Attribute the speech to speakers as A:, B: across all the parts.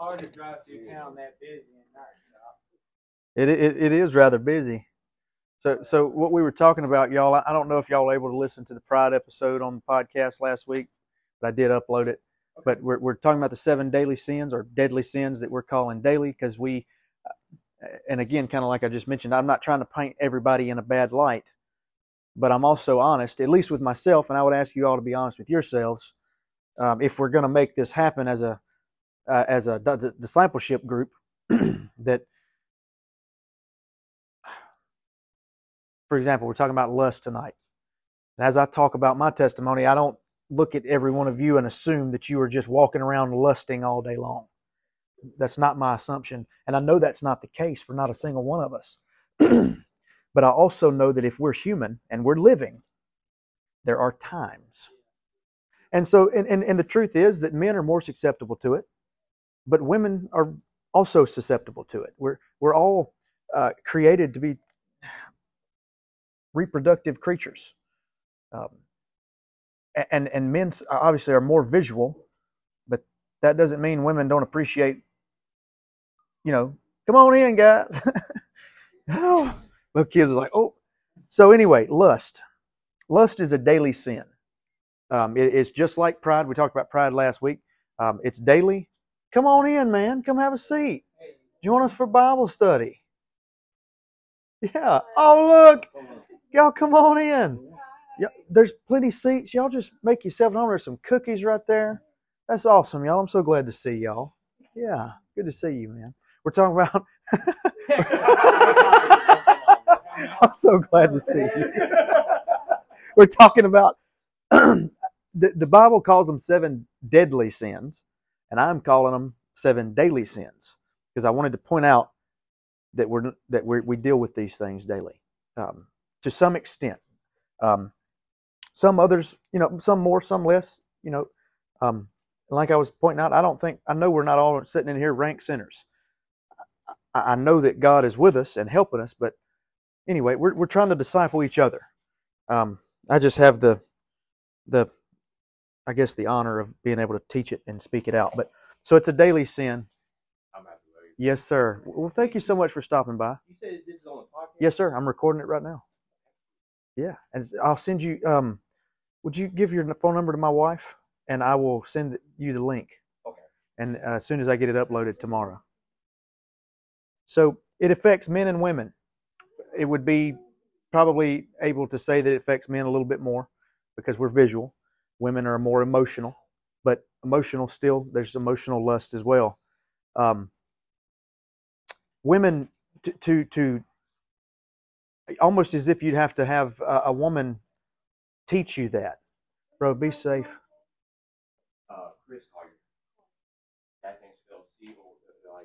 A: hard to drive through town that busy and not stop.
B: It, it it is rather busy. So so what we were talking about, y'all. I don't know if y'all were able to listen to the Pride episode on the podcast last week, but I did upload it. But we're we're talking about the seven daily sins or deadly sins that we're calling daily because we, and again, kind of like I just mentioned, I'm not trying to paint everybody in a bad light, but I'm also honest, at least with myself, and I would ask you all to be honest with yourselves. Um, if we're going to make this happen as a uh, as a discipleship group, that for example, we're talking about lust tonight. And as I talk about my testimony, I don't look at every one of you and assume that you are just walking around lusting all day long. That's not my assumption. And I know that's not the case for not a single one of us. but I also know that if we're human and we're living, there are times. And so, and, and, and the truth is that men are more susceptible to it, but women are also susceptible to it. We're, we're all uh, created to be reproductive creatures. Um, and and men obviously are more visual, but that doesn't mean women don't appreciate. You know, come on in, guys. oh, kids are like, oh. So anyway, lust. Lust is a daily sin. Um, it, it's just like pride. We talked about pride last week. Um, it's daily. Come on in, man. Come have a seat. Want us for Bible study? Yeah. Oh, look. Y'all come on in. Yeah, there's plenty seats. Y'all just make yourself home. There's some cookies right there. That's awesome, y'all. I'm so glad to see y'all. Yeah, good to see you, man. We're talking about. I'm so glad to see you. We're talking about the, the Bible calls them seven deadly sins, and I'm calling them seven daily sins because I wanted to point out that we're that we we deal with these things daily um, to some extent. Um, some others, you know, some more, some less. You know, um, like I was pointing out, I don't think I know we're not all sitting in here ranked sinners. I, I know that God is with us and helping us, but anyway, we're we're trying to disciple each other. Um, I just have the the I guess the honor of being able to teach it and speak it out. But so it's a daily sin. Yes, sir. Well, thank you so much for stopping by.
C: You said this is on the podcast?
B: Yes, sir. I'm recording it right now. Yeah, and I'll send you. Um, would you give your phone number to my wife, and I will send you the link.
C: Okay.
B: And uh, as soon as I get it uploaded tomorrow. So it affects men and women. It would be probably able to say that it affects men a little bit more because we're visual. Women are more emotional, but emotional still. There's emotional lust as well. Um, women to, to to almost as if you'd have to have a, a woman teach you that. Bro, be safe.
C: Uh, Chris Collier. Last name's spelled C O L I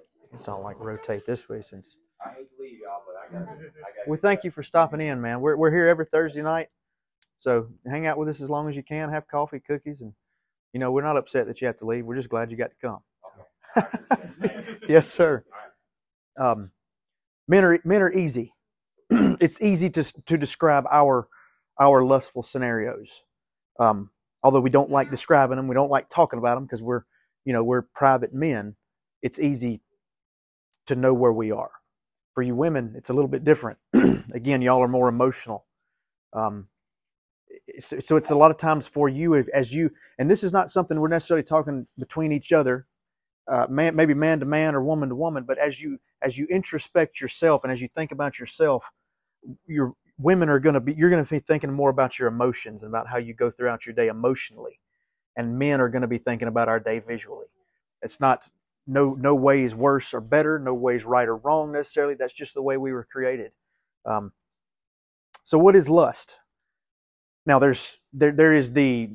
C: R.
B: It's not like rotate this way since.
C: I hate to leave y'all, but I got I got
B: We thank you for stopping in, man. We're we're here every Thursday night, so hang out with us as long as you can. Have coffee, cookies, and you know we're not upset that you have to leave. We're just glad you got to come. yes, sir. Um, men are men are easy. it's easy to to describe our our lustful scenarios. Um, although we don't like describing them, we don't like talking about them because we're you know we're private men. It's easy to know where we are. For you women, it's a little bit different. Again, y'all are more emotional. Um, so, so it's a lot of times for you as you, and this is not something we're necessarily talking between each other, uh, man, maybe man to man or woman to woman, but as you as you introspect yourself and as you think about yourself, your women are going to be you're going to be thinking more about your emotions and about how you go throughout your day emotionally, and men are going to be thinking about our day visually. It's not no no way is worse or better, no way is right or wrong necessarily. That's just the way we were created. Um, so, what is lust? Now, there's there there is the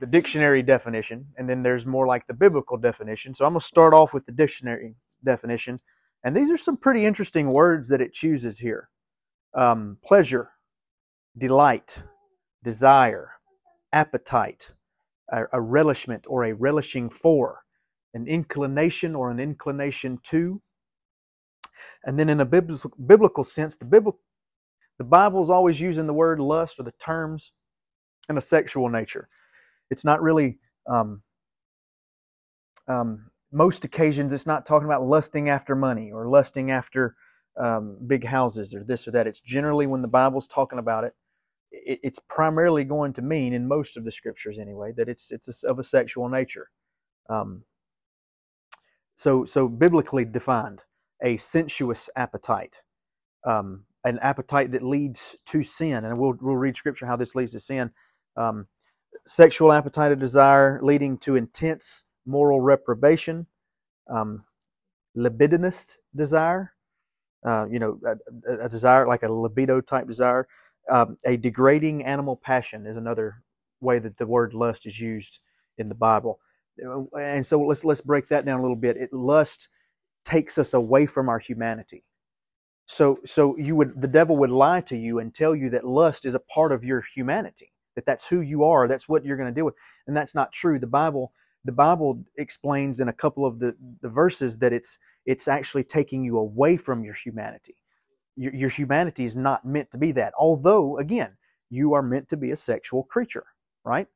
B: the dictionary definition, and then there's more like the biblical definition. So, I'm going to start off with the dictionary definition, and these are some pretty interesting words that it chooses here: um, pleasure, delight, desire, appetite, a, a relishment or a relishing for an inclination or an inclination to. And then, in a biblical, sense, the Bible, the Bible is always using the word lust or the terms in a sexual nature. it's not really um, um, most occasions it's not talking about lusting after money or lusting after um, big houses or this or that. It's generally when the Bible's talking about it, it, it's primarily going to mean in most of the scriptures anyway that it's it's of a sexual nature. Um, so so biblically defined, a sensuous appetite, um, an appetite that leads to sin, and we'll we'll read scripture how this leads to sin. Um, sexual appetite or desire leading to intense moral reprobation, um, libidinous desire, uh, you know, a, a, desire like a libido type desire. Um, a degrading animal passion is another way that the word lust is used in the Bible. Uh, and so let's let's break that down a little bit. It lust takes us away from our humanity. So so you would the devil would lie to you and tell you that lust is a part of your humanity, that that's who you are, that's what you're going to deal with, and that's not true. The Bible the Bible explains in a couple of the, the verses that it's it's actually taking you away from your humanity. Your, your humanity is not meant to be that. Although, again, you are meant to be a sexual creature, right?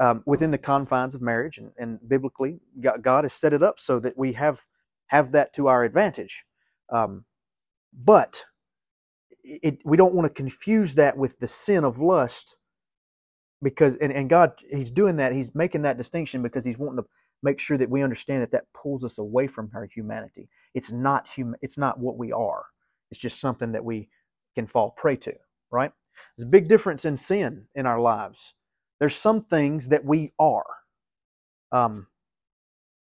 B: Um, within the confines of marriage, and, and biblically, God, has set it up so that we have have that to our advantage. Um, but it, we don't want to confuse that with the sin of lust because and, and God he's doing that he's making that distinction because he's wanting to make sure that we understand that that pulls us away from our humanity. It's not human it's not what we are. It's just something that we can fall prey to right? There's a big difference in sin in our lives there's some things that we are um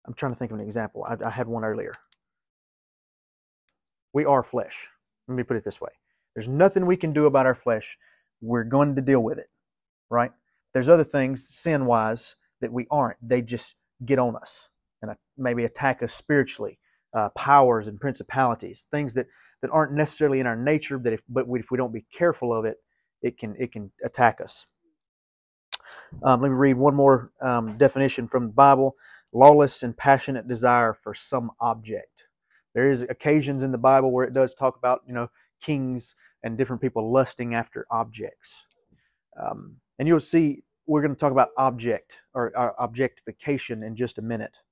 B: i'm trying to think of an example i, I had one earlier we are flesh let me put it this way there's nothing we can do about our flesh we're going to deal with it right? There's other things, sin wise, that we aren't. They just get on us and maybe attack us spiritually. Uh, powers and principalities, things that, that aren't necessarily in our nature, that if, but if we don't be careful of it, it can, it can attack us. Um, let me read one more um, definition from the Bible lawless and passionate desire for some object. There is occasions in the Bible where it does talk about, you know, kings and different people lusting after objects. Um, and you'll see we're going to talk about object or, or objectification in just a minute.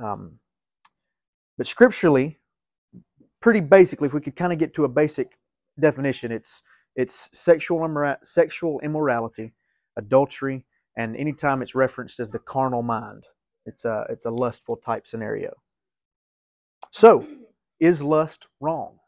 B: Um, but scripturally, pretty basically, if we could kind of get to a basic definition, it's it's sexual immora- sexual immorality, adultery, and anytime it's referenced as the carnal mind, it's a it's a lustful type scenario. So, is lust wrong?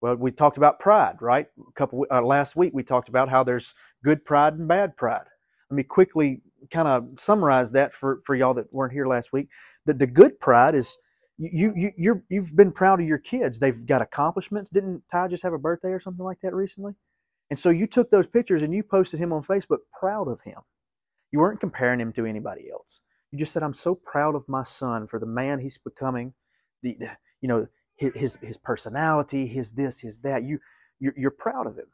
B: Well, we talked about pride, right? A couple uh, last week we talked about how there's good pride and bad pride. Let me quickly kind of summarize that for, for y'all that weren't here last week. That the good pride is you you you're you've been proud of your kids. They've got accomplishments. Didn't Ty just have a birthday or something like that recently? And so you took those pictures and you posted him on Facebook, proud of him. You weren't comparing him to anybody else. You just said, "I'm so proud of my son for the man he's becoming." The, the you know his his, personality, his this, his that. You you're, you're proud of him,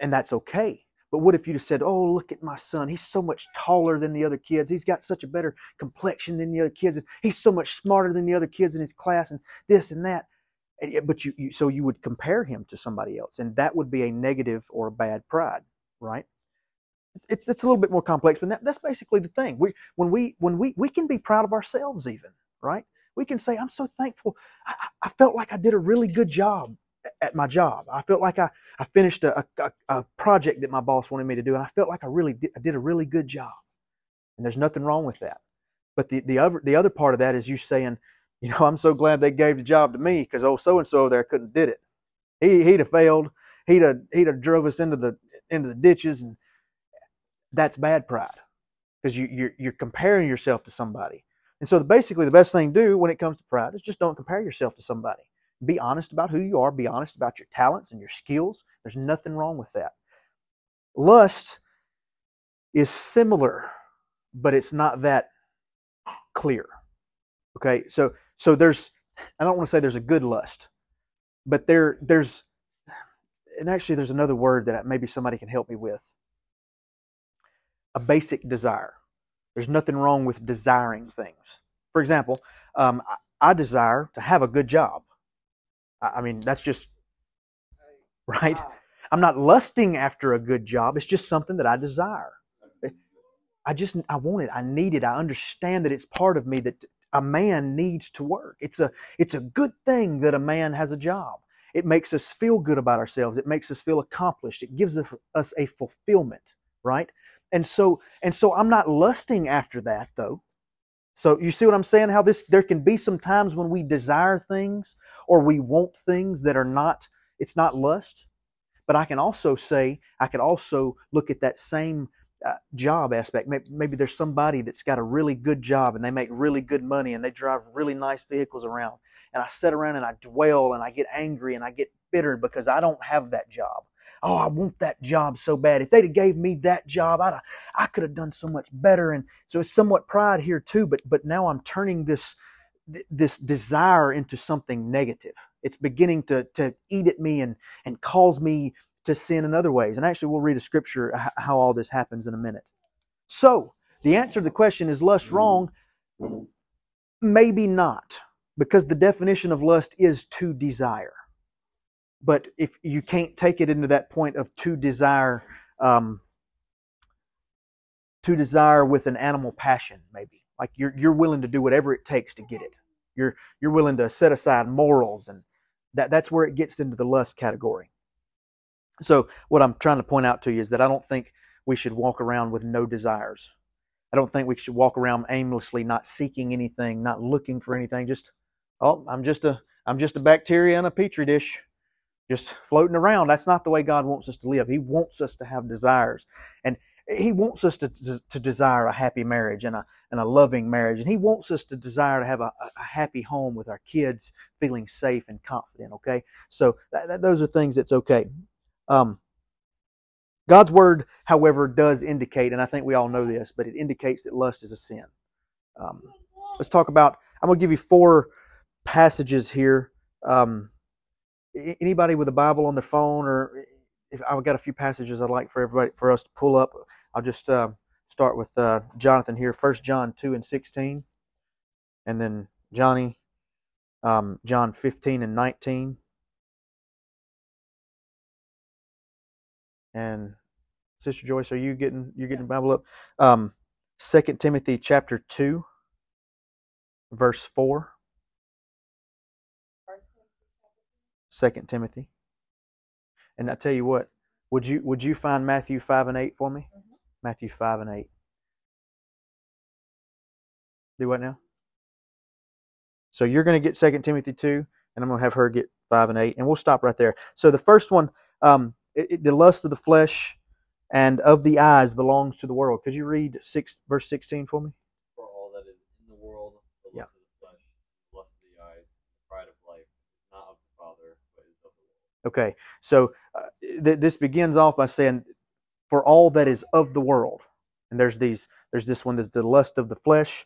B: and that's okay. But what if you just said, "Oh, look at my son. He's so much taller than the other kids. He's got such a better complexion than the other kids. And he's so much smarter than the other kids in his class, and this and that." Eh, but you, you so you would compare him to somebody else, and that would be a negative or a bad pride, right? It's, it's, it's a little bit more complex, but that, that's basically the thing. We when we when we we can be proud of ourselves, even right we can say, I'm so thankful. I, I felt like I did a really good job at my job. I felt like I, I finished a, a, a, project that my boss wanted me to do, and I felt like I really did, I did a really good job. And there's nothing wrong with that. But the, the other the other part of that is you saying, you know, I'm so glad they gave the job to me because old so and so there couldn't did it. He he'd have failed. He'd have he'd have drove us into the into the ditches, and that's bad pride because you you're, you're comparing yourself to somebody. And so, basically, the best thing to do when it comes to pride is just don't compare yourself to somebody. Be honest about who you are. Be honest about your talents and your skills. There's nothing wrong with that. Lust is similar, but it's not that clear. Okay, so so there's I don't want to say there's a good lust, but there there's and actually there's another word that maybe somebody can help me with. A basic desire. There's nothing wrong with desiring things. For example, um, I, I, desire to have a good job. I, I mean, that's just right. I'm not lusting after a good job. It's just something that I desire. I just I want it. I need it. I understand that it's part of me that a man needs to work. It's a it's a good thing that a man has a job. It makes us feel good about ourselves. It makes us feel accomplished. It gives us a fulfillment, right? And so and so I'm not lusting after that though. So you see what I'm saying? How this there can be some times when we desire things or we want things that are not it's not lust. But I can also say I could also look at that same uh, job aspect. Maybe, maybe there's somebody that's got a really good job and they make really good money and they drive really nice vehicles around. And I sit around and I dwell and I get angry and I get bitter because I don't have that job. Oh, I want that job so bad. If they'd have gave me that job, I'd have, I could have done so much better. And so it's somewhat pride here too. But but now I'm turning this this desire into something negative. It's beginning to to eat at me and and cause me to sin in other ways. And actually, we'll read a scripture how all this happens in a minute. So, the answer to the question is lust wrong? Maybe not, because the definition of lust is to desire. But if you can't take it into that point of to desire, um, to desire with an animal passion, maybe like you're you're willing to do whatever it takes to get it. You're you're willing to set aside morals, and that that's where it gets into the lust category. So, what I'm trying to point out to you is that I don't think we should walk around with no desires. I don't think we should walk around aimlessly, not seeking anything, not looking for anything. Just, oh, I'm just a, I'm just a bacteria in a petri dish, just floating around. That's not the way God wants us to live. He wants us to have desires, and He wants us to to desire a happy marriage and a and a loving marriage, and He wants us to desire to have a, a happy home with our kids, feeling safe and confident. Okay, so that, that, those are things that's okay. Um, God's word, however, does indicate, and I think we all know this, but it indicates that lust is a sin. Um, let's talk about. I'm going to give you four passages here. Um, anybody with a Bible on their phone, or if I've got a few passages I'd like for everybody for us to pull up. I'll just uh, start with uh, Jonathan here. First John two and sixteen, and then Johnny, um, John fifteen and nineteen. And Sister Joyce, are you getting you're getting the Bible up? Um, Second Timothy chapter two, verse four. Second Timothy. And I tell you what, would you would you find Matthew five and eight for me? Mm-hmm. Matthew five and eight. Do what now? So you're going to get Second Timothy two, and I'm going to have her get five and eight, and we'll stop right there. So the first one, um, it, it, the lust of the flesh and of the eyes belongs to the world. Could you read six verse sixteen for me?
D: For all that is in the world, the lust yeah. of the flesh, the lust of the eyes, the pride of life, not of the Father, but is of the world.
B: Okay, so uh, th- this begins off by saying, "For all that is of the world," and there's these, there's this one. There's the lust of the flesh,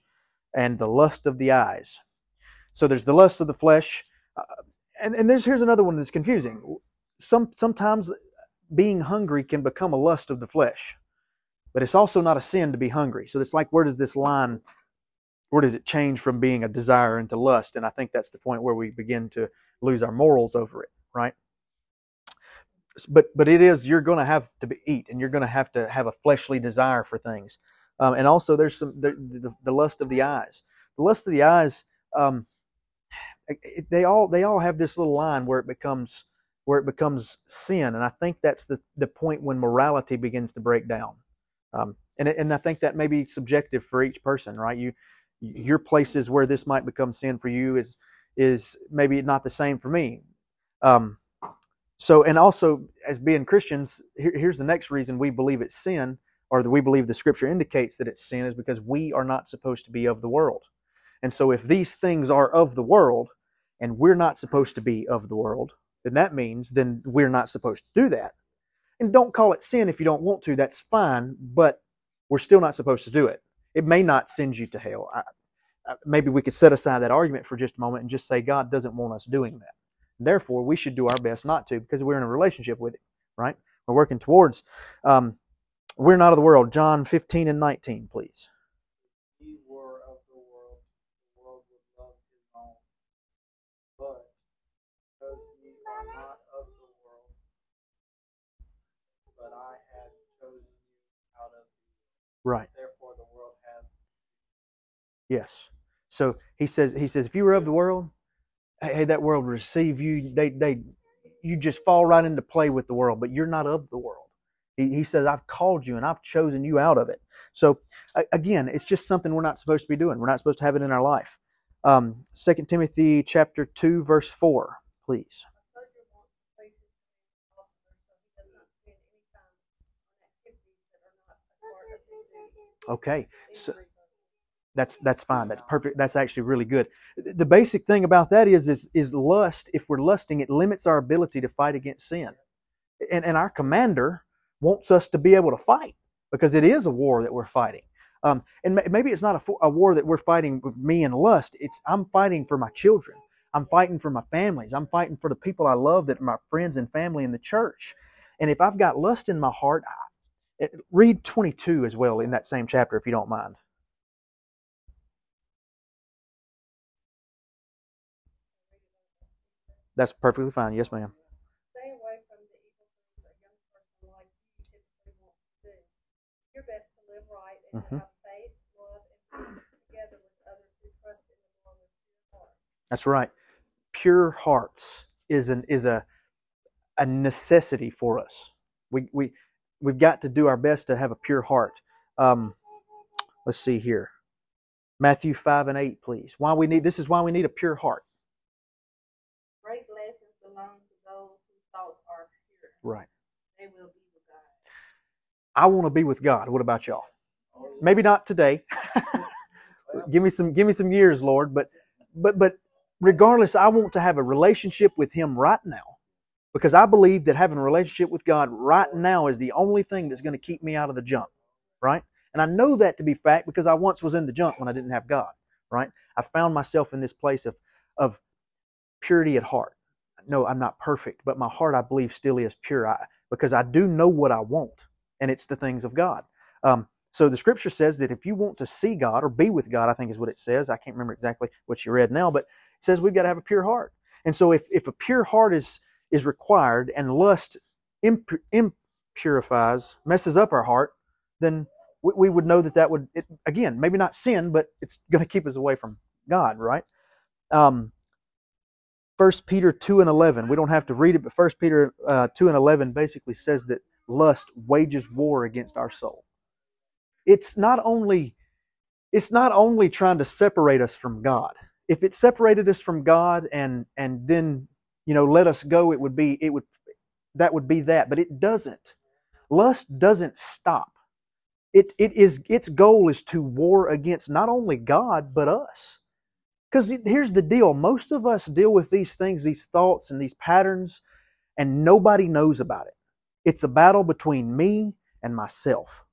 B: and the lust of the eyes. So there's the lust of the flesh, uh, and and there's here's another one that's confusing. Some sometimes being hungry can become a lust of the flesh. But it's also not a sin to be hungry. So it's like, where does this line, where does it change from being a desire into lust? And I think that's the point where we begin to lose our morals over it, right? But but it is you're going to have to be, eat, and you're going to have to have a fleshly desire for things, um, and also there's some the, the, the, lust of the eyes. The lust of the eyes, um, they all they all have this little line where it becomes where it becomes sin. And I think that's the, the point when morality begins to break down. Um, and, and I think that may be subjective for each person, right? You, your places where this might become sin for you is, is maybe not the same for me. Um, so, and also as being Christians, here, here's the next reason we believe it's sin, or that we believe the Scripture indicates that it's sin, is because we are not supposed to be of the world. And so, if these things are of the world, and we're not supposed to be of the world, then that means then we're not supposed to do that. And don't call it sin if you don't want to, that's fine, but we're still not supposed to do it. It may not send you to hell. I, I, maybe we could set aside that argument for just a moment and just say God doesn't want us doing that. Therefore, we should do our best not to because we're in a relationship with Him, right? We're working towards. Um, we're not of the world. John 15 and 19, please.
A: But I have chosen you out of the
B: Right.
A: Therefore, the
B: Yes. So he says he says if you were of the world, hey, that world receive you. They they you just fall right into play with the world, but you're not of the world. He, he says, I've called you and I've chosen you out of it. So again, it's just something we're not supposed to be doing. We're not supposed to have it in our life. Um, 2 Timothy chapter 2, verse 4, please. Okay. So, that's that's fine. That's perfect. That's actually really good. The basic thing about that is is is lust. If we're lusting, it limits our ability to fight against sin. And and our commander wants us to be able to fight because it is a war that we're fighting. Um, and maybe it's not a, a war that we're fighting with me and lust. It's I'm fighting for my children. I'm fighting for my families. I'm fighting for the people I love that are my friends and family in the church. And if I've got lust in my heart, I, Eh, read 22 as well in that same chapter if you don't mind. That's perfectly fine. Yes, ma'am.
E: Stay away from the evil things a young person like you typically wants to do. Your best to live right and mm-hmm. have faith, love, and peace together with others who trust in the Lord with your heart.
B: That's right. Pure hearts is an is a a necessity for us. We we we've got to do our best to have a pure heart. Um, let's see here. Matthew five and eight, please. Why we need this is why we need a pure heart.
E: Great blessings belong to those whose thoughts are pure.
B: Right.
E: They will be with God.
B: I want to be with God. What about y'all? Maybe not today. give me some give me some years, Lord, but but but regardless, I want to have a relationship with him right now. Because I believe that having a relationship with God right now is the only thing that's going to keep me out of the junk, right? And I know that to be fact because I once was in the junk when I didn't have God, right? I found myself in this place of of purity at heart. No, I'm not perfect, but my heart, I believe, still is pure I, because I do know what I want, and it's the things of God. Um, so the scripture says that if you want to see God or be with God, I think is what it says. I can't remember exactly what you read now, but it says we've got to have a pure heart. And so if, if a pure heart is is required and lust imp- impurifies, messes up our heart, then we, we would know that that would, it, again, maybe not sin, but it's going to keep us away from God, right? Um, 1 Peter 2 and 11, we don't have to read it, but 1 Peter uh, 2 and 11 basically says that lust wages war against our soul. It's not only it's not only trying to separate us from God. If it separated us from God and and then you know let us go, it would be it would that would be that, but it doesn't. Lust doesn't stop. It it is its goal is to war against not only God but us. Because here's the deal: most of us deal with these things, these thoughts, and these patterns, and nobody knows about it. It's a battle between me and myself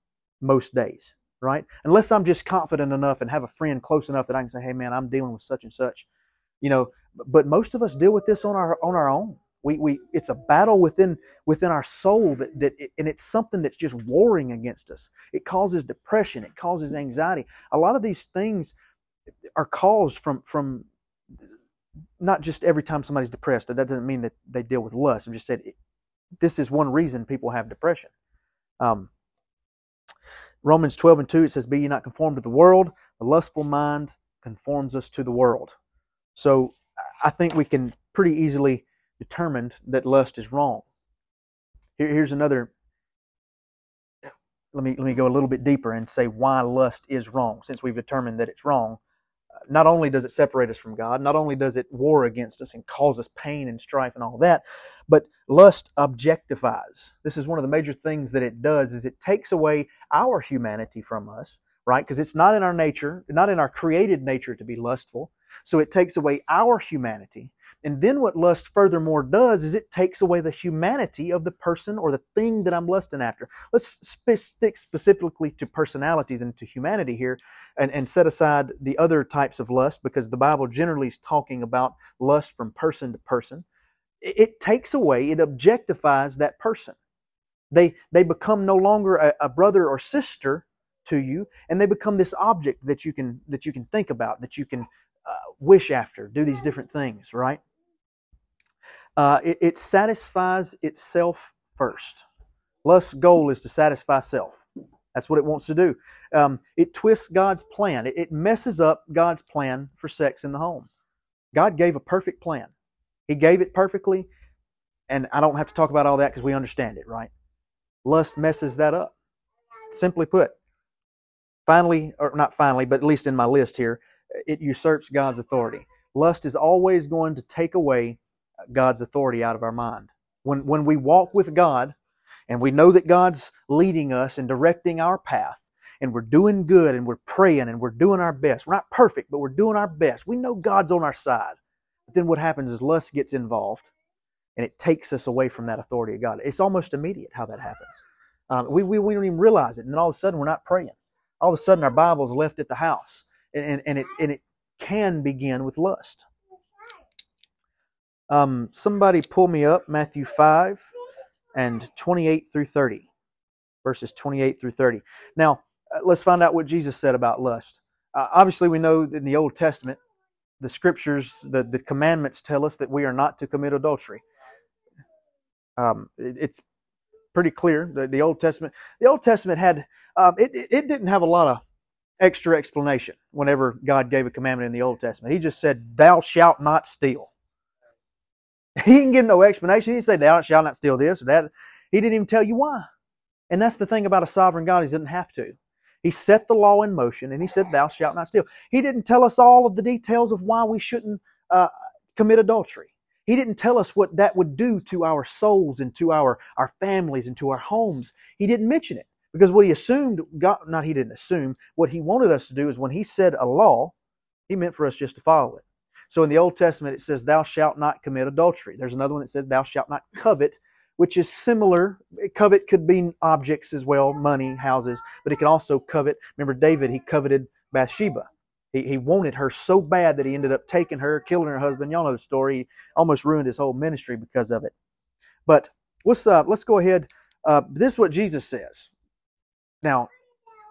B: most days, right? Unless I'm just confident enough and have a friend close enough that I can say, "Hey, man, I'm dealing with such and such," you know. But most of us deal with this on our on our own. We we it's a battle within within our soul that that it, and it's something that's just warring against us. It causes depression. It causes anxiety. A lot of these things are caused from from not just every time somebody's depressed. That doesn't mean that they deal with lust. I'm just said it, this is one reason people have depression. Um, Romans 12 and 2, it says, Be ye not conformed to the world. The lustful mind conforms us to the world. So I think we can pretty easily determine that lust is wrong. Here, here's another. Let me let me go a little bit deeper and say why lust is wrong. Since we've determined that it's wrong, uh, not only does it separate us from God, not only does it war against us and cause us pain and strife and all that, but lust objectifies. This is one of the major things that it does is it takes away our humanity from us, right? Because it's not in our nature, not in our created nature to be lustful. So it takes away our humanity. And then what lust furthermore does is it takes away the humanity of the person or the thing that I'm lusting after. Let's sp- stick specifically to personalities and to humanity here and, and set aside the other types of lust because the Bible generally is talking about lust from person to person. It, it takes away, it objectifies that person. They, they become no longer a, a brother or sister to you, and they become this object that you can that you can think about, that you can uh, wish after, do these different things, right? Uh, it, it satisfies itself first. Lust's goal is to satisfy self. That's what it wants to do. Um, it twists God's plan. It, it messes up God's plan for sex in the home. God gave a perfect plan. He gave it perfectly, and I don't have to talk about all that because we understand it, right? Lust messes that up. Simply put, finally, or not finally, but at least in my list here, it usurps God's authority. Lust is always going to take away God's authority out of our mind. When, when we walk with God and we know that God's leading us and directing our path, and we're doing good and we're praying and we're doing our best. We're not perfect, but we're doing our best. We know God's on our side. But then what happens is lust gets involved and it takes us away from that authority of God. It's almost immediate how that happens. Um, we, we, we don't even realize it. And then all of a sudden we're not praying. All of a sudden our Bible's left at the house. And, and, it, and it can begin with lust. Um, somebody pull me up Matthew 5 and 28 through 30. Verses 28 through 30. Now, uh, let's find out what Jesus said about lust. Uh, obviously, we know in the Old Testament, the scriptures, the, the commandments tell us that we are not to commit adultery. Um, it, it's pretty clear. The, the Old Testament, the Old Testament had um, it. It didn't have a lot of extra explanation whenever God gave a commandment in the Old Testament. He just said, "Thou shalt not steal." He didn't give no explanation. He didn't say, "Thou shalt not steal this or that." He didn't even tell you why. And that's the thing about a sovereign God; He didn't have to. He set the law in motion and he said, Thou shalt not steal. He didn't tell us all of the details of why we shouldn't uh, commit adultery. He didn't tell us what that would do to our souls and to our, our families and to our homes. He didn't mention it because what he assumed, God, not he didn't assume, what he wanted us to do is when he said a law, he meant for us just to follow it. So in the Old Testament, it says, Thou shalt not commit adultery. There's another one that says, Thou shalt not covet which is similar. Covet could be objects as well, money, houses, but it can also covet. Remember, David, he coveted Bathsheba. He, he wanted her so bad that he ended up taking her, killing her husband. Y'all know the story. He almost ruined his whole ministry because of it. But let's, uh, let's go ahead. Uh, this is what Jesus says. Now,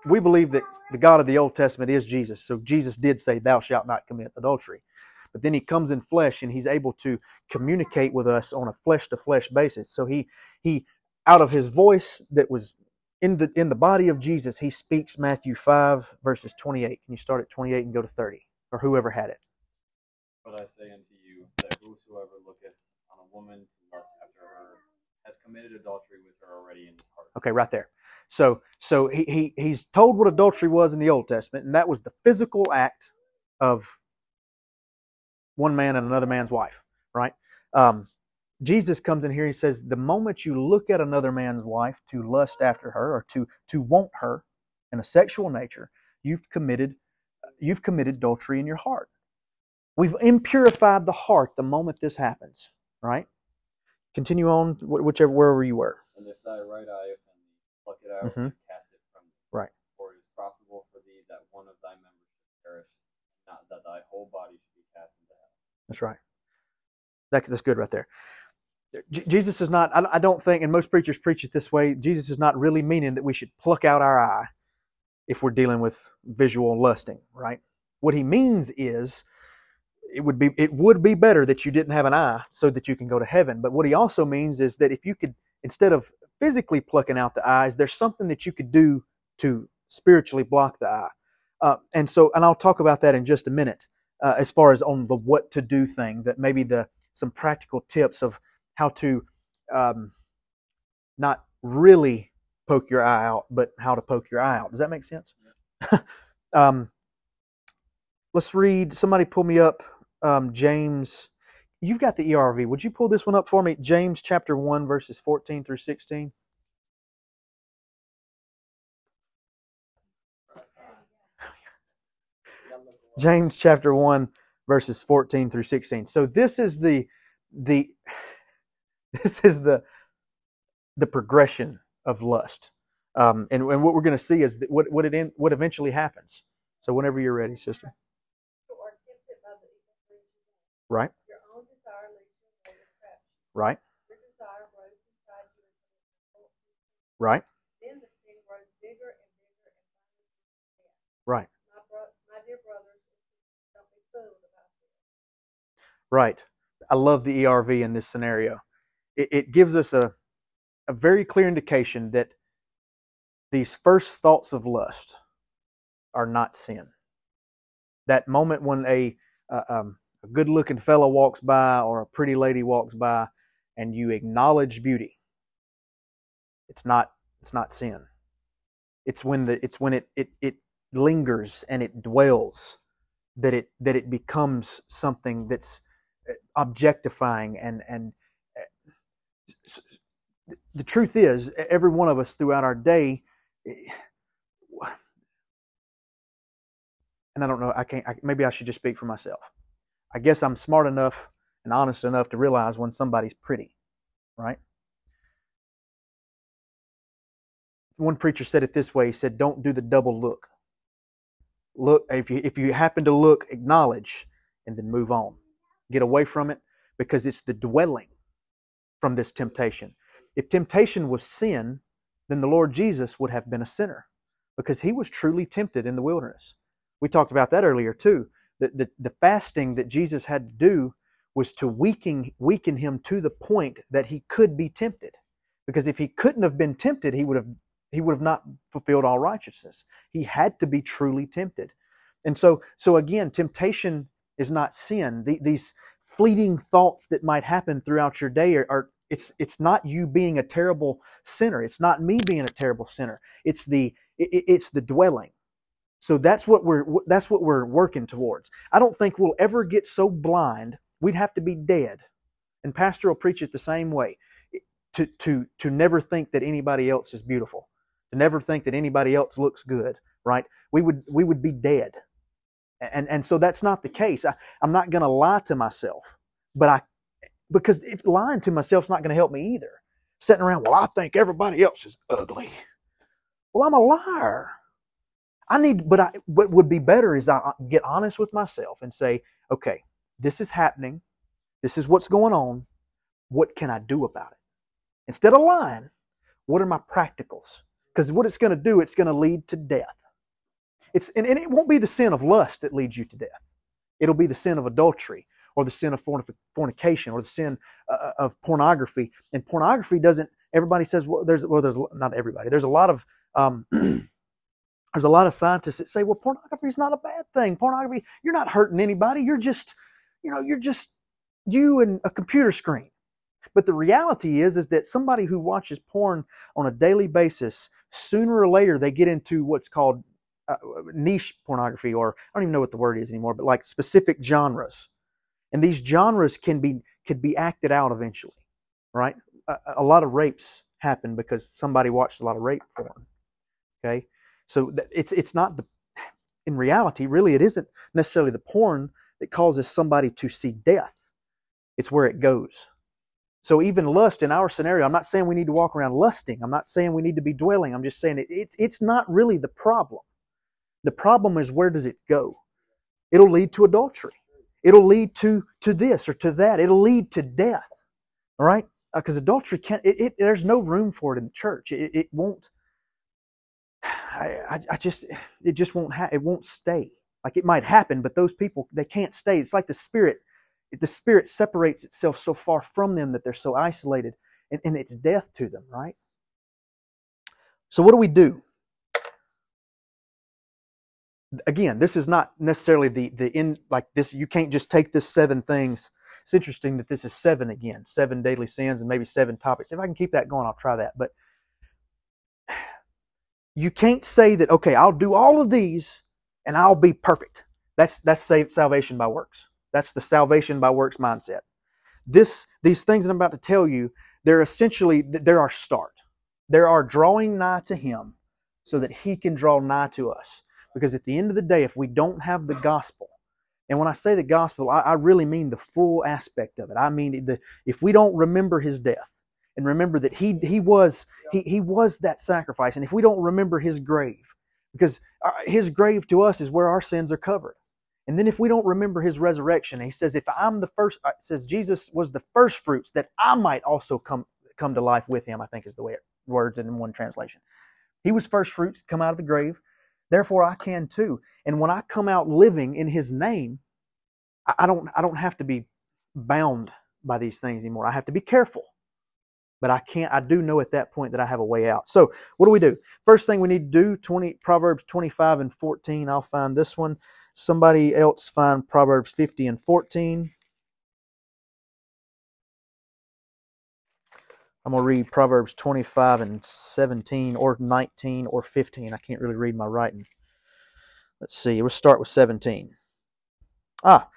B: we believe that the God of the Old Testament is Jesus. So Jesus did say, Thou shalt not commit adultery but then he comes in flesh and he's able to communicate with us on a flesh to flesh basis. So he he out of his voice that was in the in the body of Jesus, he speaks Matthew 5 verses 28. Can you start at 28 and go to 30 or whoever had it?
D: But I say unto you that whosoever looketh on a woman to lust after her hath committed adultery with her already in his heart.
B: Okay, right there. So so he, he he's told what adultery was in the Old Testament, and that was the physical act of one man and another man's wife, right? Um, Jesus comes in here. He says, the moment you look at another man's wife to lust after her or to to want her in a sexual nature, you've committed you've committed adultery in your heart. We've impurified the heart the moment this happens, right? Continue on, whichever wherever you were.
D: And if thy right eye it out
B: Mhm.
D: and cast it from thee.
B: Right.
D: For it is profitable for thee that one of thy members should perish, not that thy whole body should be cast into hell.
B: That's right. That, that's good right there. J- Jesus is not, I, I don't think, and most preachers preach it this way, Jesus is not really meaning that we should pluck out our eye if we're dealing with visual lusting, right? What he means is it would be it would be better that you didn't have an eye so that you can go to heaven. But what he also means is that if you could instead of physically plucking out the eyes, there's something that you could do to spiritually block the eye. Uh, and so, and I'll talk about that in just a minute uh, as far as on the what to do thing, that maybe the some practical tips of how to um, not really poke your eye out, but how to poke your eye out. Does that make sense? um, let's read. Somebody pull me up um, James. You've got the ERV. Would you pull this one up for me? James chapter 1, verses 14 through 16. James chapter 1 verses 14 through 16. So this is the the this is the the progression of lust. Um, and, and what we're going to see is that what what it in, what eventually happens. So whenever you're ready, sister.
E: who
B: Right?
E: Then the sin grows bigger and bigger and finally death.
B: Right.
E: My, bro- my dear brothers, don't be fooled about this.
B: Right. I love the ERV in this scenario. It, it gives us a, a very clear indication that these first thoughts of lust are not sin. That moment when a, uh, um, a good looking fellow walks by or a pretty lady walks by and you acknowledge beauty, it's not, it's not sin. It's when, the, it's when it, it, it lingers and it dwells that it, that it becomes something that's uh, objectifying and, and uh, the truth is, every one of us throughout our day, and I don't know, I can't, I, maybe I should just speak for myself. I guess I'm smart enough and honest enough to realize when somebody's pretty, right? One preacher said it this way he said, Don't do the double look. Look, if you, if you happen to look, acknowledge, and then move on. Get away from it because it's the dwelling from this temptation. If temptation was sin, then the Lord Jesus would have been a sinner because he was truly tempted in the wilderness. We talked about that earlier too. The, the, the fasting that Jesus had to do was to weaken, weaken him to the point that he could be tempted. Because if he couldn't have been tempted, he would have, he would have not fulfilled all righteousness. He had to be truly tempted. And so, so again, temptation is not sin. The, these fleeting thoughts that might happen throughout your day are, are it's it's not you being a terrible sinner. It's not me being a terrible sinner. It's the it, it's the dwelling. So that's what we're that's what we're working towards. I don't think we'll ever get so blind. We'd have to be dead. And pastor will preach it the same way. To to to never think that anybody else is beautiful. To never think that anybody else looks good, right? We would we would be dead. And and so that's not the case. I, I'm not gonna lie to myself, but I because if lying to myself is not going to help me either. Sitting around, well, I think everybody else is ugly. Well, I'm a liar. I need, but I, what would be better is I get honest with myself and say, okay, this is happening. This is what's going on. What can I do about it? Instead of lying, what are my practicals? Because what it's going to do, it's going to lead to death. It's, and, and it won't be the sin of lust that leads you to death. It'll be the sin of adultery or the sin of fornication or the sin uh, uh, of pornography. And pornography doesn't. Everybody says well, there's well, there's not everybody. There's a lot of um, there's a lot of scientists that say, well, pornography is not a bad thing. Pornography, you're not hurting anybody. You're just, you know, you're just you and a computer screen. But the reality is, is that somebody who watches porn on a daily basis, sooner or later they get into what's called uh, niche pornography, or I don't even know what the word is anymore, but like specific genres. And these genres can be could be acted out eventually, right? A, a lot of rapes happen because somebody watched a lot of rape porn. Okay, so it's it's not the in reality really it isn't necessarily the porn that causes somebody to see death. It's where it goes. So even lust in our scenario, I'm not saying we need to walk around lusting. I'm not saying we need to be dwelling. I'm just saying it, it's it's not really the problem. The problem is where does it go? It'll lead to adultery. It'll lead to, to this or to that. It'll lead to death. All right? Because uh, adultery can't, it, it, there's no room for it in the church. It, it won't, I, I, I, just, it just won't, ha- it won't stay. Like it might happen, but those people, they can't stay. It's like the spirit, the spirit separates itself so far from them that they're so isolated and, and it's death to them, right? So what do we do? again, this is not necessarily the the in like this. You can't just take this seven things. It's interesting that this is seven again, seven daily sins and maybe seven topics. If I can keep that going, I'll try that. But you can't say that okay, I'll do all of these and I'll be perfect. That's that's saved salvation by works. That's the salvation by works mindset. This these things that I'm about to tell you, they're essentially they're our start. They're our drawing nigh to Him, so that He can draw nigh to us. Because at the end of the day, if we don't have the gospel, and when I say the gospel, I, I really mean the full aspect of it. I mean, the, if we don't remember his death and remember that he, he, was, he, he was that sacrifice, and if we don't remember his grave, because uh, his grave to us is where our sins are covered. And then if we don't remember his resurrection, he says, if I'm the first, uh, says Jesus was the first fruits that I might also come, come to life with him, I think is the way it words in one translation. He was first fruits, come out of the grave. Therefore, I can too. And when I come out living in His name, I don't, I don't have to be bound by these things anymore. I have to be careful. But I can't. I do know at that point that I have a way out. So what do we do? First thing we need to do: twenty Proverbs twenty-five and fourteen. I'll find this one. Somebody else find Proverbs fifty and fourteen. I'm going to read Proverbs 25 and 17 or 19 or 15. I can't really read my writing. Let's see. We'll start with 17. Ah,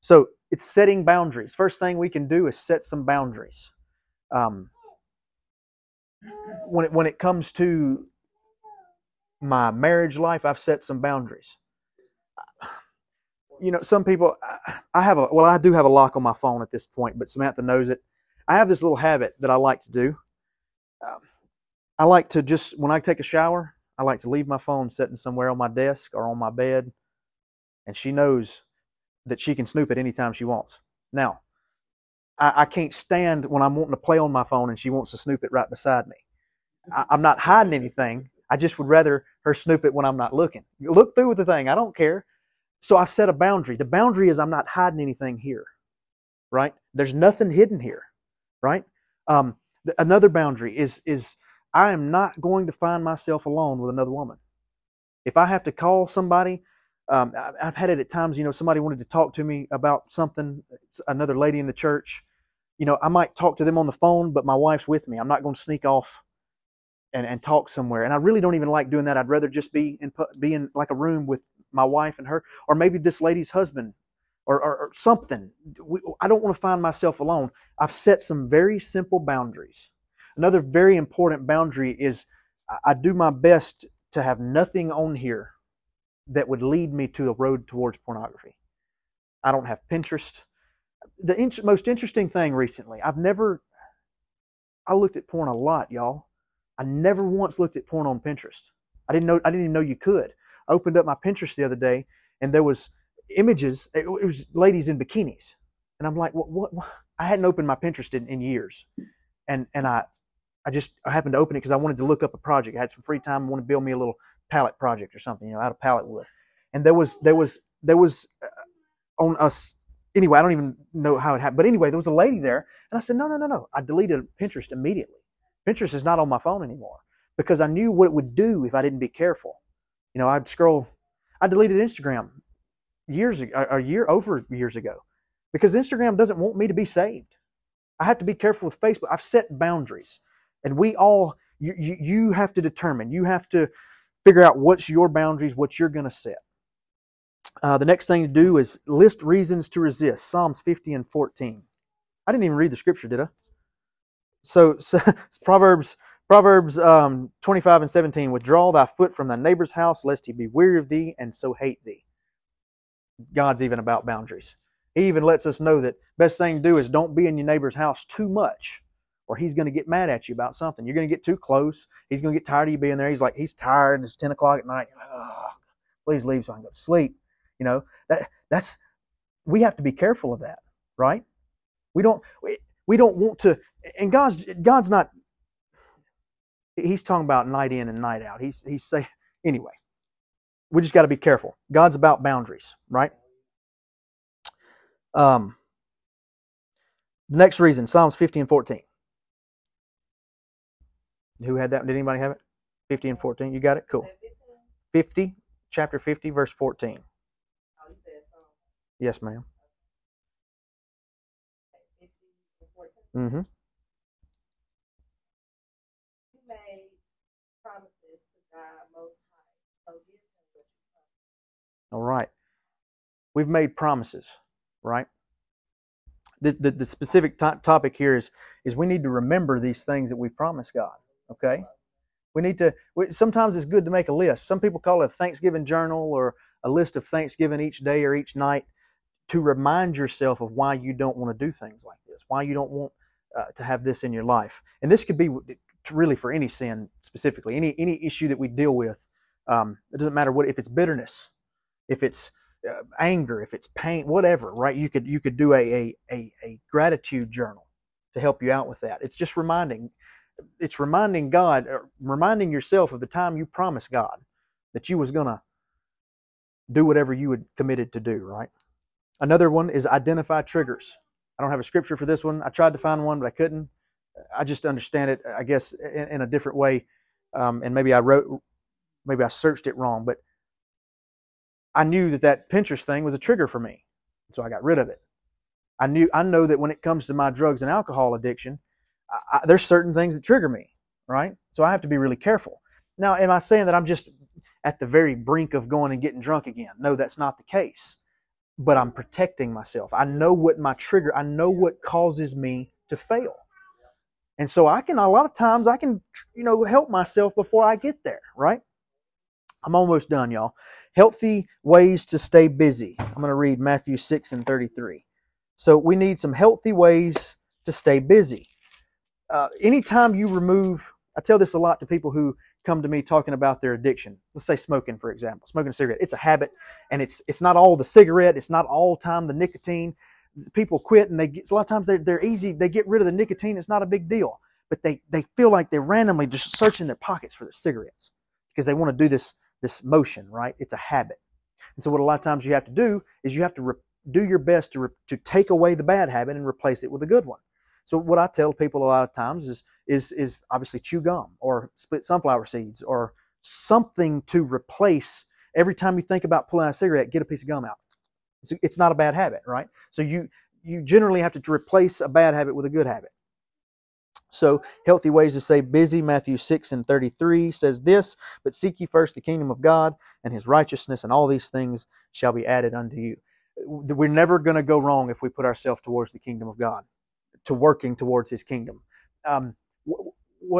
B: so it's setting boundaries. First thing we can do is set some boundaries. Um, when it when it comes to my marriage life, I've set some boundaries. You know, some people. I have a well, I do have a lock on my phone at this point, but Samantha knows it. I have this little habit that I like to do. Um, I like to just when I take a shower, I like to leave my phone sitting somewhere on my desk or on my bed, and she knows that she can snoop it anytime she wants. Now, I, I can't stand when I'm wanting to play on my phone and she wants to snoop it right beside me. I, I'm not hiding anything. I just would rather her snoop it when I'm not looking. Look through the thing. I don't care. So I've set a boundary. The boundary is I'm not hiding anything here, right? There's nothing hidden here, right? Um, th- another boundary is is I am not going to find myself alone with another woman. If I have to call somebody, um, I've had it at times. You know, somebody wanted to talk to me about something. Another lady in the church. You know, I might talk to them on the phone, but my wife's with me. I'm not going to sneak off and, and talk somewhere. And I really don't even like doing that. I'd rather just be in be in like a room with my wife and her, or maybe this lady's husband, or, or, or something. We, I don't want to find myself alone. I've set some very simple boundaries. Another very important boundary is I do my best to have nothing on here that would lead me to a road towards pornography. I don't have Pinterest. The in- most interesting thing recently, I've never, I looked at porn a lot, y'all. I never once looked at porn on Pinterest. I didn't know, I didn't even know you could. I opened up my Pinterest the other day and there was images, it, it was ladies in bikinis. And I'm like, what, what, what? I hadn't opened my Pinterest in, in years. And, and I, I just I happened to open it because I wanted to look up a project. I had some free time. I wanted to build me a little pallet project or something, you know, out of pallet wood. And there was there was there was uh, on us anyway. I don't even know how it happened, but anyway, there was a lady there, and I said, no, no, no, no. I deleted Pinterest immediately. Pinterest is not on my phone anymore because I knew what it would do if I didn't be careful. You know, I'd scroll. I deleted Instagram years ago, a year over years ago, because Instagram doesn't want me to be saved. I have to be careful with Facebook. I've set boundaries and we all you, you, you have to determine you have to figure out what's your boundaries what you're going to set. Uh, the next thing to do is list reasons to resist psalms 50 and 14 i didn't even read the scripture did i? So, so proverbs proverbs um, 25 and 17 withdraw thy foot from thy neighbor's house lest he be weary of thee and so hate thee. God's even about boundaries. He even lets us know that best thing to do is don't be in your neighbor's house too much or he's going to get mad at you about something. You're going to get too close. He's going to get tired of you being there. He's like, he's tired. And it's 10 o'clock at night. Please leave so I can go to sleep. You know, that that's, we have to be careful of that, right? We don't, we, we don't want to, and God's, God's not, he's talking about night in and night out. He's, he's saying, anyway, we just got to be careful. God's about boundaries, right? Um, the next reason, Psalms 50 and 14. Who had that? Did anybody have it? 50 and 14. You got it? Cool. 50, chapter 50, verse 14. Yes, ma'am. Mm-hmm.
E: You made promises to God Most High, so give him what you promised.
B: All right. We've made promises, right? The, the, the specific to- topic here is, is we need to remember these things that we've promised God, okay? We need to, we, sometimes it's good to make a list. Some people call it a Thanksgiving journal or a list of Thanksgiving each day or each night to remind yourself of why you don't want to do things like this, why you don't want uh, to have this in your life. And this could be really for any sin specifically, any, any issue that we deal with. Um, it doesn't matter what, if it's bitterness, if it's uh, anger, if it's pain, whatever, right? You could, you could do a, a, a, a gratitude journal to help you out with that. It's just reminding, it's reminding God, or reminding yourself of the time you promised God that you was to do whatever you had committed to do, right? Another one is identify triggers. I don't have a scripture for this one. I tried to find one, but I couldn't. I just understand it, I guess, in, in a different way. Um, and maybe I wrote, maybe I searched it wrong, but I knew that that Pinterest thing was a trigger for me, so I got rid of it. I knew, I know that when it comes to my drugs and alcohol addiction, I, I, there's certain things that trigger me, right? So I have to be really careful. Now, am I saying that I'm just at the very brink of going and getting drunk again? No, that's not the case. But I'm protecting myself. I know what my trigger, I know what causes me to fail. And so I can, a lot of times, I can, you know, help myself before I get there, right? I'm almost done, y'all. Healthy ways to stay busy. I'm going to read Matthew 6 and 33. So we need some healthy ways to stay busy. Uh, anytime you remove, I tell this a lot to people who come to me talking about their addiction. Let's say smoking, for example, smoking a cigarette. It's a habit, and it's it's not all the cigarette. It's not all time the nicotine. People quit, and they get a lot of times they're they're easy. They get rid of the nicotine. It's not a big deal, but they they feel like they're randomly just searching their pockets for the cigarettes because they want to do this this motion. Right? It's a habit, and so what a lot of times you have to do is you have to re- do your best to re- to take away the bad habit and replace it with a good one. So what I tell people a lot of times is is is obviously chew gum or split sunflower seeds or something to replace every time you think about pulling out a cigarette, get a piece of gum out. It's, it's not a bad habit, right? So you you generally have to replace a bad habit with a good habit. So, healthy ways to stay busy. Matthew 6 and 33 says this But seek ye first the kingdom of God and his righteousness, and all these things shall be added unto you. We're never going to go wrong if we put ourselves towards the kingdom of God, to working towards his kingdom. Um,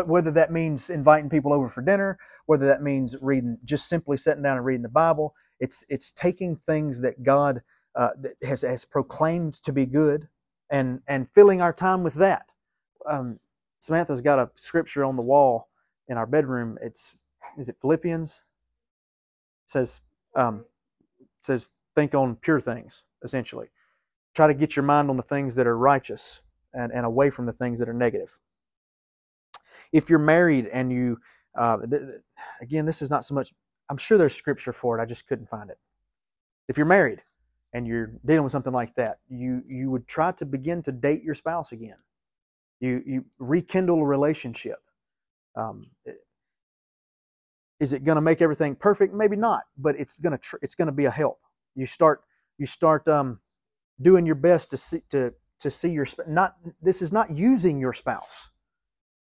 B: whether that means inviting people over for dinner, whether that means reading, just simply sitting down and reading the Bible. It's it's taking things that God uh, that has has proclaimed to be good, and and filling our time with that. Um, Samantha's got a scripture on the wall in our bedroom. It's is it Philippians? It says um, says think on pure things. Essentially, try to get your mind on the things that are righteous and, and away from the things that are negative if you're married and you, uh, th- again, this is not so much, I'm sure there's scripture for it, I just couldn't find it. If you're married and you're dealing with something like that, you, you would try to begin to date your spouse again. You, you rekindle a relationship. Um, is it going to make everything perfect? Maybe not, but it's going to tr- it's going to be a help. You start you start um, doing your best to see to to see your not this is not using your spouse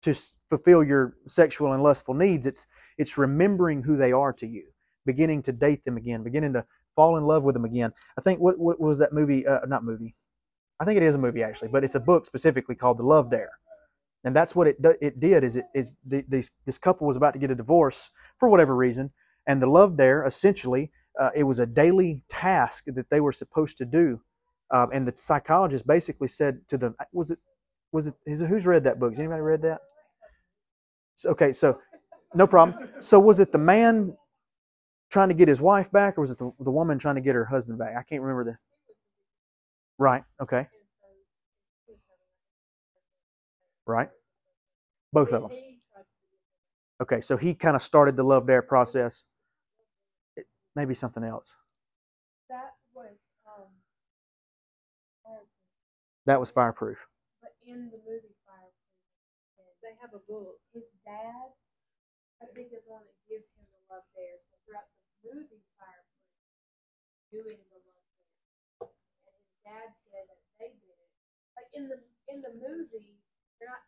B: to fulfill your sexual and lustful needs. It's it's remembering who they are to you, beginning to date them again, beginning to fall in love with them again. I think what what was that movie? Uh, not movie. I think it is a movie actually, but it's a book specifically called The Love Dare, and that's what it it did. Is it is the, this this couple was about to get a divorce for whatever reason, and the Love Dare essentially uh, it was a daily task that they were supposed to do, um, and the psychologist basically said to them, was it was it who's read that book? Has anybody read that? Okay, so no problem. So was it the man trying to get his wife back, or was it the, the woman trying to get her husband back? I can't remember the. Right. Okay. Right. Both of them. Okay, so he kind of started the love dare process. It, maybe something else.
E: That was um.
B: That was fireproof.
E: But in the movie Fireproof, they have a book. His dad, I think, is one that gives him the love dare. So throughout the movie Fireproof, doing the love dare, and his dad said that they did it. Like in the in the movie, they're not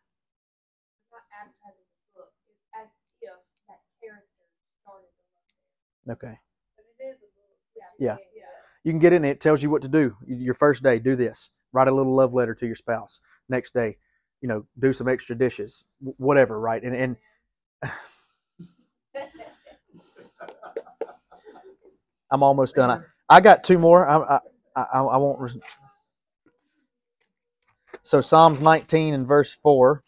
E: they're not advertising the book. It's as if that character started the love dare.
B: Okay.
E: But it is a book.
B: Yeah.
E: Yeah.
B: You can get in it. It tells you what to do. Your first day, do this. Write a little love letter to your spouse. Next day, you know, do some extra dishes, whatever, right? And and I'm almost done. I, I got two more. I I, I, I won't. Res- so Psalms 19 and verse 4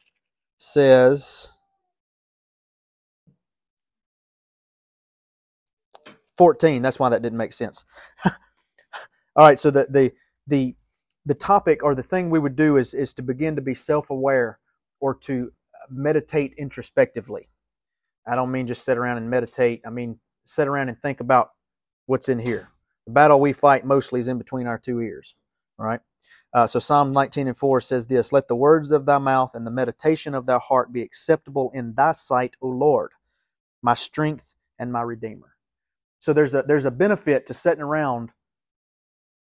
B: says. 14 that's why that didn't make sense all right so the the the the topic or the thing we would do is is to begin to be self-aware or to meditate introspectively. I don't mean just sit around and meditate. I mean sit around and think about what's in here. The battle we fight mostly is in between our two ears all right? Uh, so Psalm 19 and 4 says this Let the words of thy mouth and the meditation of thy heart be acceptable in thy sight, O Lord, my strength and my redeemer. So there's a there's a benefit to sitting around,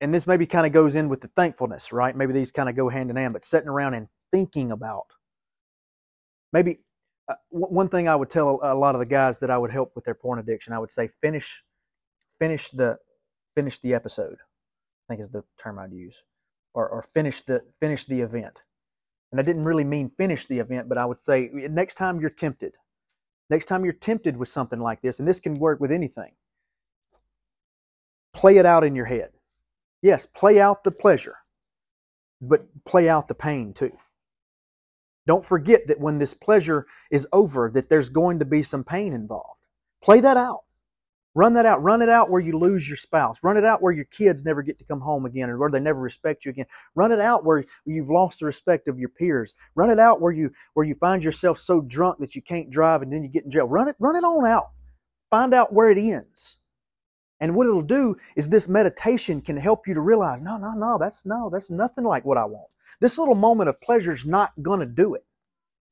B: and this maybe kind of goes in with the thankfulness, right? Maybe these kind of go hand in hand, but sitting around and thinking about. Maybe uh, one thing I would tell a lot of the guys that I would help with their porn addiction, I would say finish finish the finish the episode. I think is the term I'd use, or or finish the finish the event. And I didn't really mean finish the event, but I would say next time you're tempted, next time you're tempted with something like this, and this can work with anything, play it out in your head. Yes, play out the pleasure, but play out the pain too. Don't forget that when this pleasure is over, that there's going to be some pain involved. Play that out. Run that out. Run it out where you lose your spouse. Run it out where your kids never get to come home again or where they never respect you again. Run it out where you've lost the respect of your peers. Run it out where you where you find yourself so drunk that you can't drive and then you get in jail. Run it run it on out. Find out where it ends. And what it'll do is this meditation can help you to realize, no, no, no, that's no, that's nothing like what I want. This little moment of pleasure is not going to do it.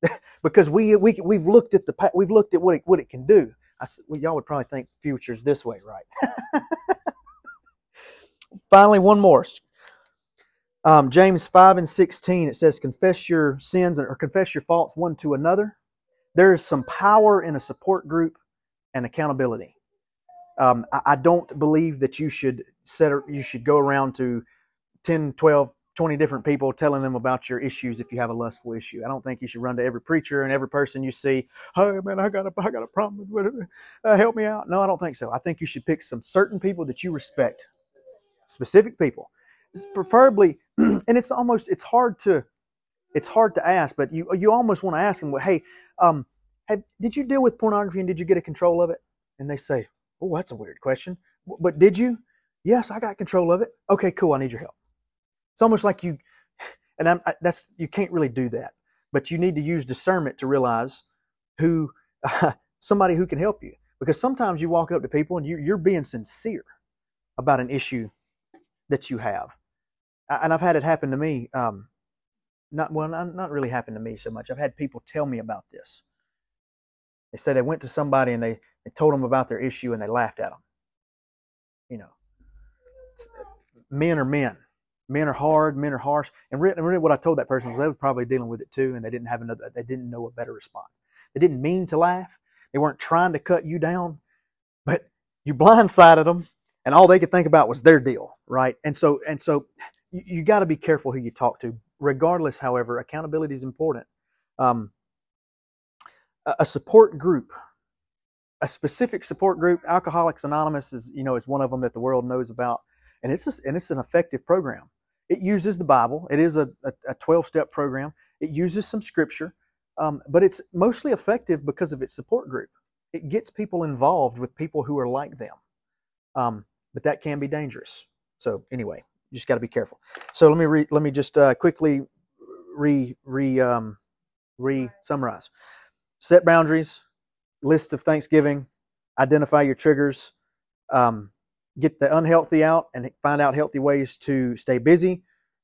B: because we we we've looked at the we've looked at what it what it can do. I well, y'all would probably think future's this way, right? Finally, one more. Um, James 5 and 16, it says, confess your sins or confess your faults one to another. There is some power in a support group and accountability. Um, I, I, don't believe that you should set you should go around to 10, 12, 20 different people telling them about your issues if you have a lustful issue. I don't think you should run to every preacher and every person you see, hey man, I got a, I got a problem with it. Uh, help me out. No, I don't think so. I think you should pick some certain people that you respect, specific people. It's preferably, and it's almost, it's hard to, it's hard to ask, but you, you almost want to ask them, well, hey, um, have, did you deal with pornography and did you get a control of it? And they say, oh, that's a weird question. But did you? Yes, I got control of it. Okay, cool. I need your help. It's almost like you, and I'm, that's you can't really do that, but you need to use discernment to realize who uh, somebody who can help you. Because sometimes you walk up to people and you, you're being sincere about an issue that you have, and I've had it happen to me. Um, not well, not, not really happened to me so much. I've had people tell me about this. They say they went to somebody and they, they told them about their issue and they laughed at them. You know, men are men men are hard, men are harsh. And really, what I told that person was they were probably dealing with it too, and they didn't have another, they didn't know a better response. They didn't mean to laugh. They weren't trying to cut you down, but you blindsided them, and all they could think about was their deal, right? And so, and so, you, you got to be careful who you talk to. Regardless, however, accountability is important. Um, a support group a specific support group alcoholics anonymous is you know is one of them that the world knows about and it's just, and it's an effective program. It uses the Bible. It is a, a 12 step program. It uses some scripture, um, but it's mostly effective because of its support group. It gets people involved with people who are like them, um, but that can be dangerous. So anyway, you just got to be careful. So let me re, let me just uh, quickly re re um, re summarize. Set boundaries. List of Thanksgiving. Identify your triggers. Um, get the unhealthy out and find out healthy ways to stay busy.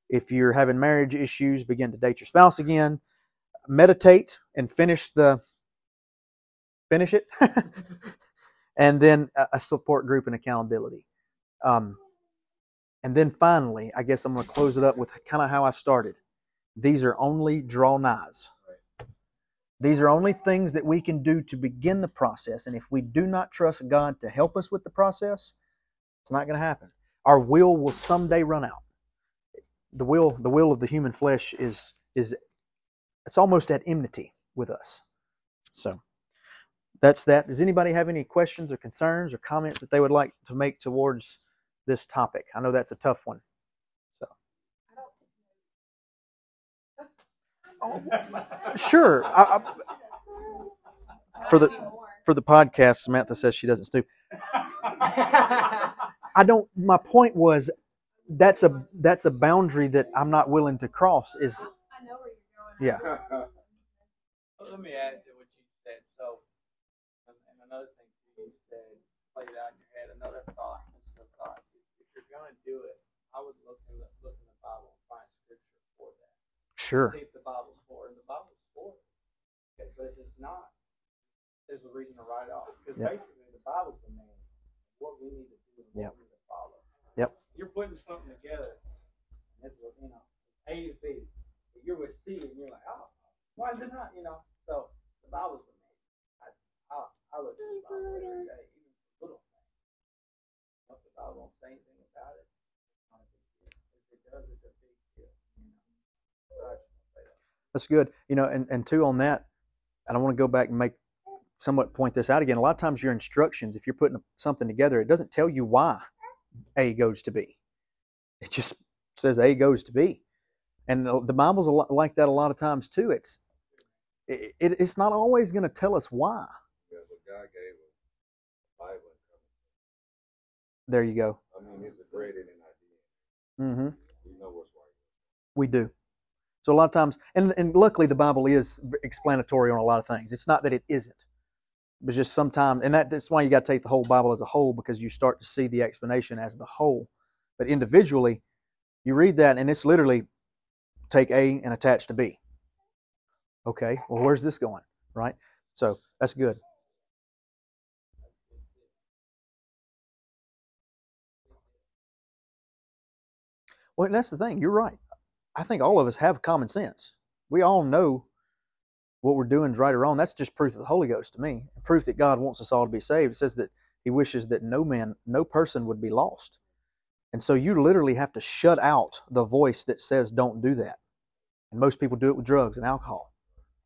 B: If you're having marriage issues, begin to date your spouse again. Meditate and finish the finish it, and then a support group and accountability. Um, and then finally, I guess I'm going to close it up with kind of how I started. These are only draw nighs. These are only things that we can do to begin the process. And if we do not trust God to help us with the process, it's not going to happen. Our will will someday run out. The will, the will of the human flesh is is it's almost at enmity with us. So that's that. Does anybody have any questions or concerns or comments that they would like to make towards this topic? I know that's a tough one. So. Oh, sure. I, I, for the for the podcast, Samantha says she doesn't snoop. I don't. My point was that's a that's a boundary that I'm not willing to cross. Is
E: I know where you're going.
B: yeah.
A: Let me add to what you said. So, and and another thing you said, played out in your head. Another thought. Just a thought. If you're going to do it, I would look in the look in the Bible and find
B: Sure.
A: See if the Bible's for it. The Bible's for it. Okay, but if it's not, there's a reason to write it off. Because
B: Yep.
A: basically, the Bible's the man. What we need to do and
B: Yep.
A: we need to follow.
B: Yep.
A: You're putting something together. And it's you know A to B. But you're with C, and you're like, oh, why is it not? You know. So the Bible's the man. I I, I look at the Bible every day, even little things. The Bible won't say anything about it, it's not a big deal. If it does, it's a big deal. You know. So I just wanna say that.
B: That's good. You know, and, and two on that, and I want to go back and make somewhat point this out again. A lot of times your instructions, if you're putting something together, it doesn't tell you why A goes to B. It just says A goes to B. And the Bible's a lot like that a lot of times too. It's it, it, it's not always going to tell us why.
F: Yeah, but God gave us Bible.
B: There you go.
F: I mean, it's a great idea.
B: Mm-hmm.
F: We know what's right.
B: We do. So a lot of times, and and luckily the Bible is explanatory on a lot of things. It's not that it isn't, but just sometimes, and that, that's why you got to take the whole Bible as a whole because you start to see the explanation as the whole. But individually, you read that and it's literally take A and attach to B. Okay, well, where's this going? Right. So that's good. Well, that's the thing. You're right. I think all of us have common sense. We all know what we're doing is right or wrong. That's just proof of the Holy Ghost to me. Proof that God wants us all to be saved. It says that He wishes that no man, no person would be lost. And so you literally have to shut out the voice that says don't do that. And most people do it with drugs and alcohol,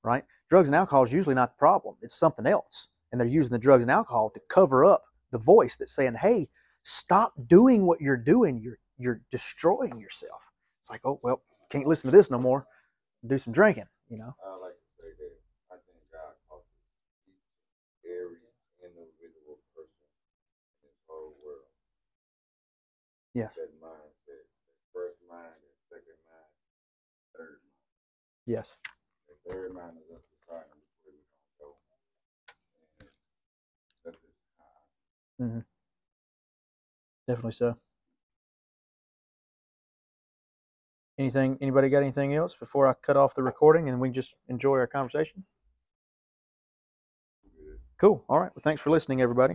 B: right? Drugs and alcohol is usually not the problem. It's something else. And they're using the drugs and alcohol to cover up the voice that's saying, "Hey, stop doing what you're doing. You're you're destroying yourself." It's like, "Oh, well, can't listen to this no more. Do some drinking," you know.
F: I like to say that I think God calls each every individual person in this whole world.
B: Yes.
F: That mindset, first mind, second mind, third mind.
B: Yes.
F: The third mind is us deciding way we're gonna go. And that's just how mm-hmm.
B: Definitely so. Anything? Anybody got anything else before I cut off the recording and we just enjoy our conversation? Cool. All right. Well, thanks for listening, everybody.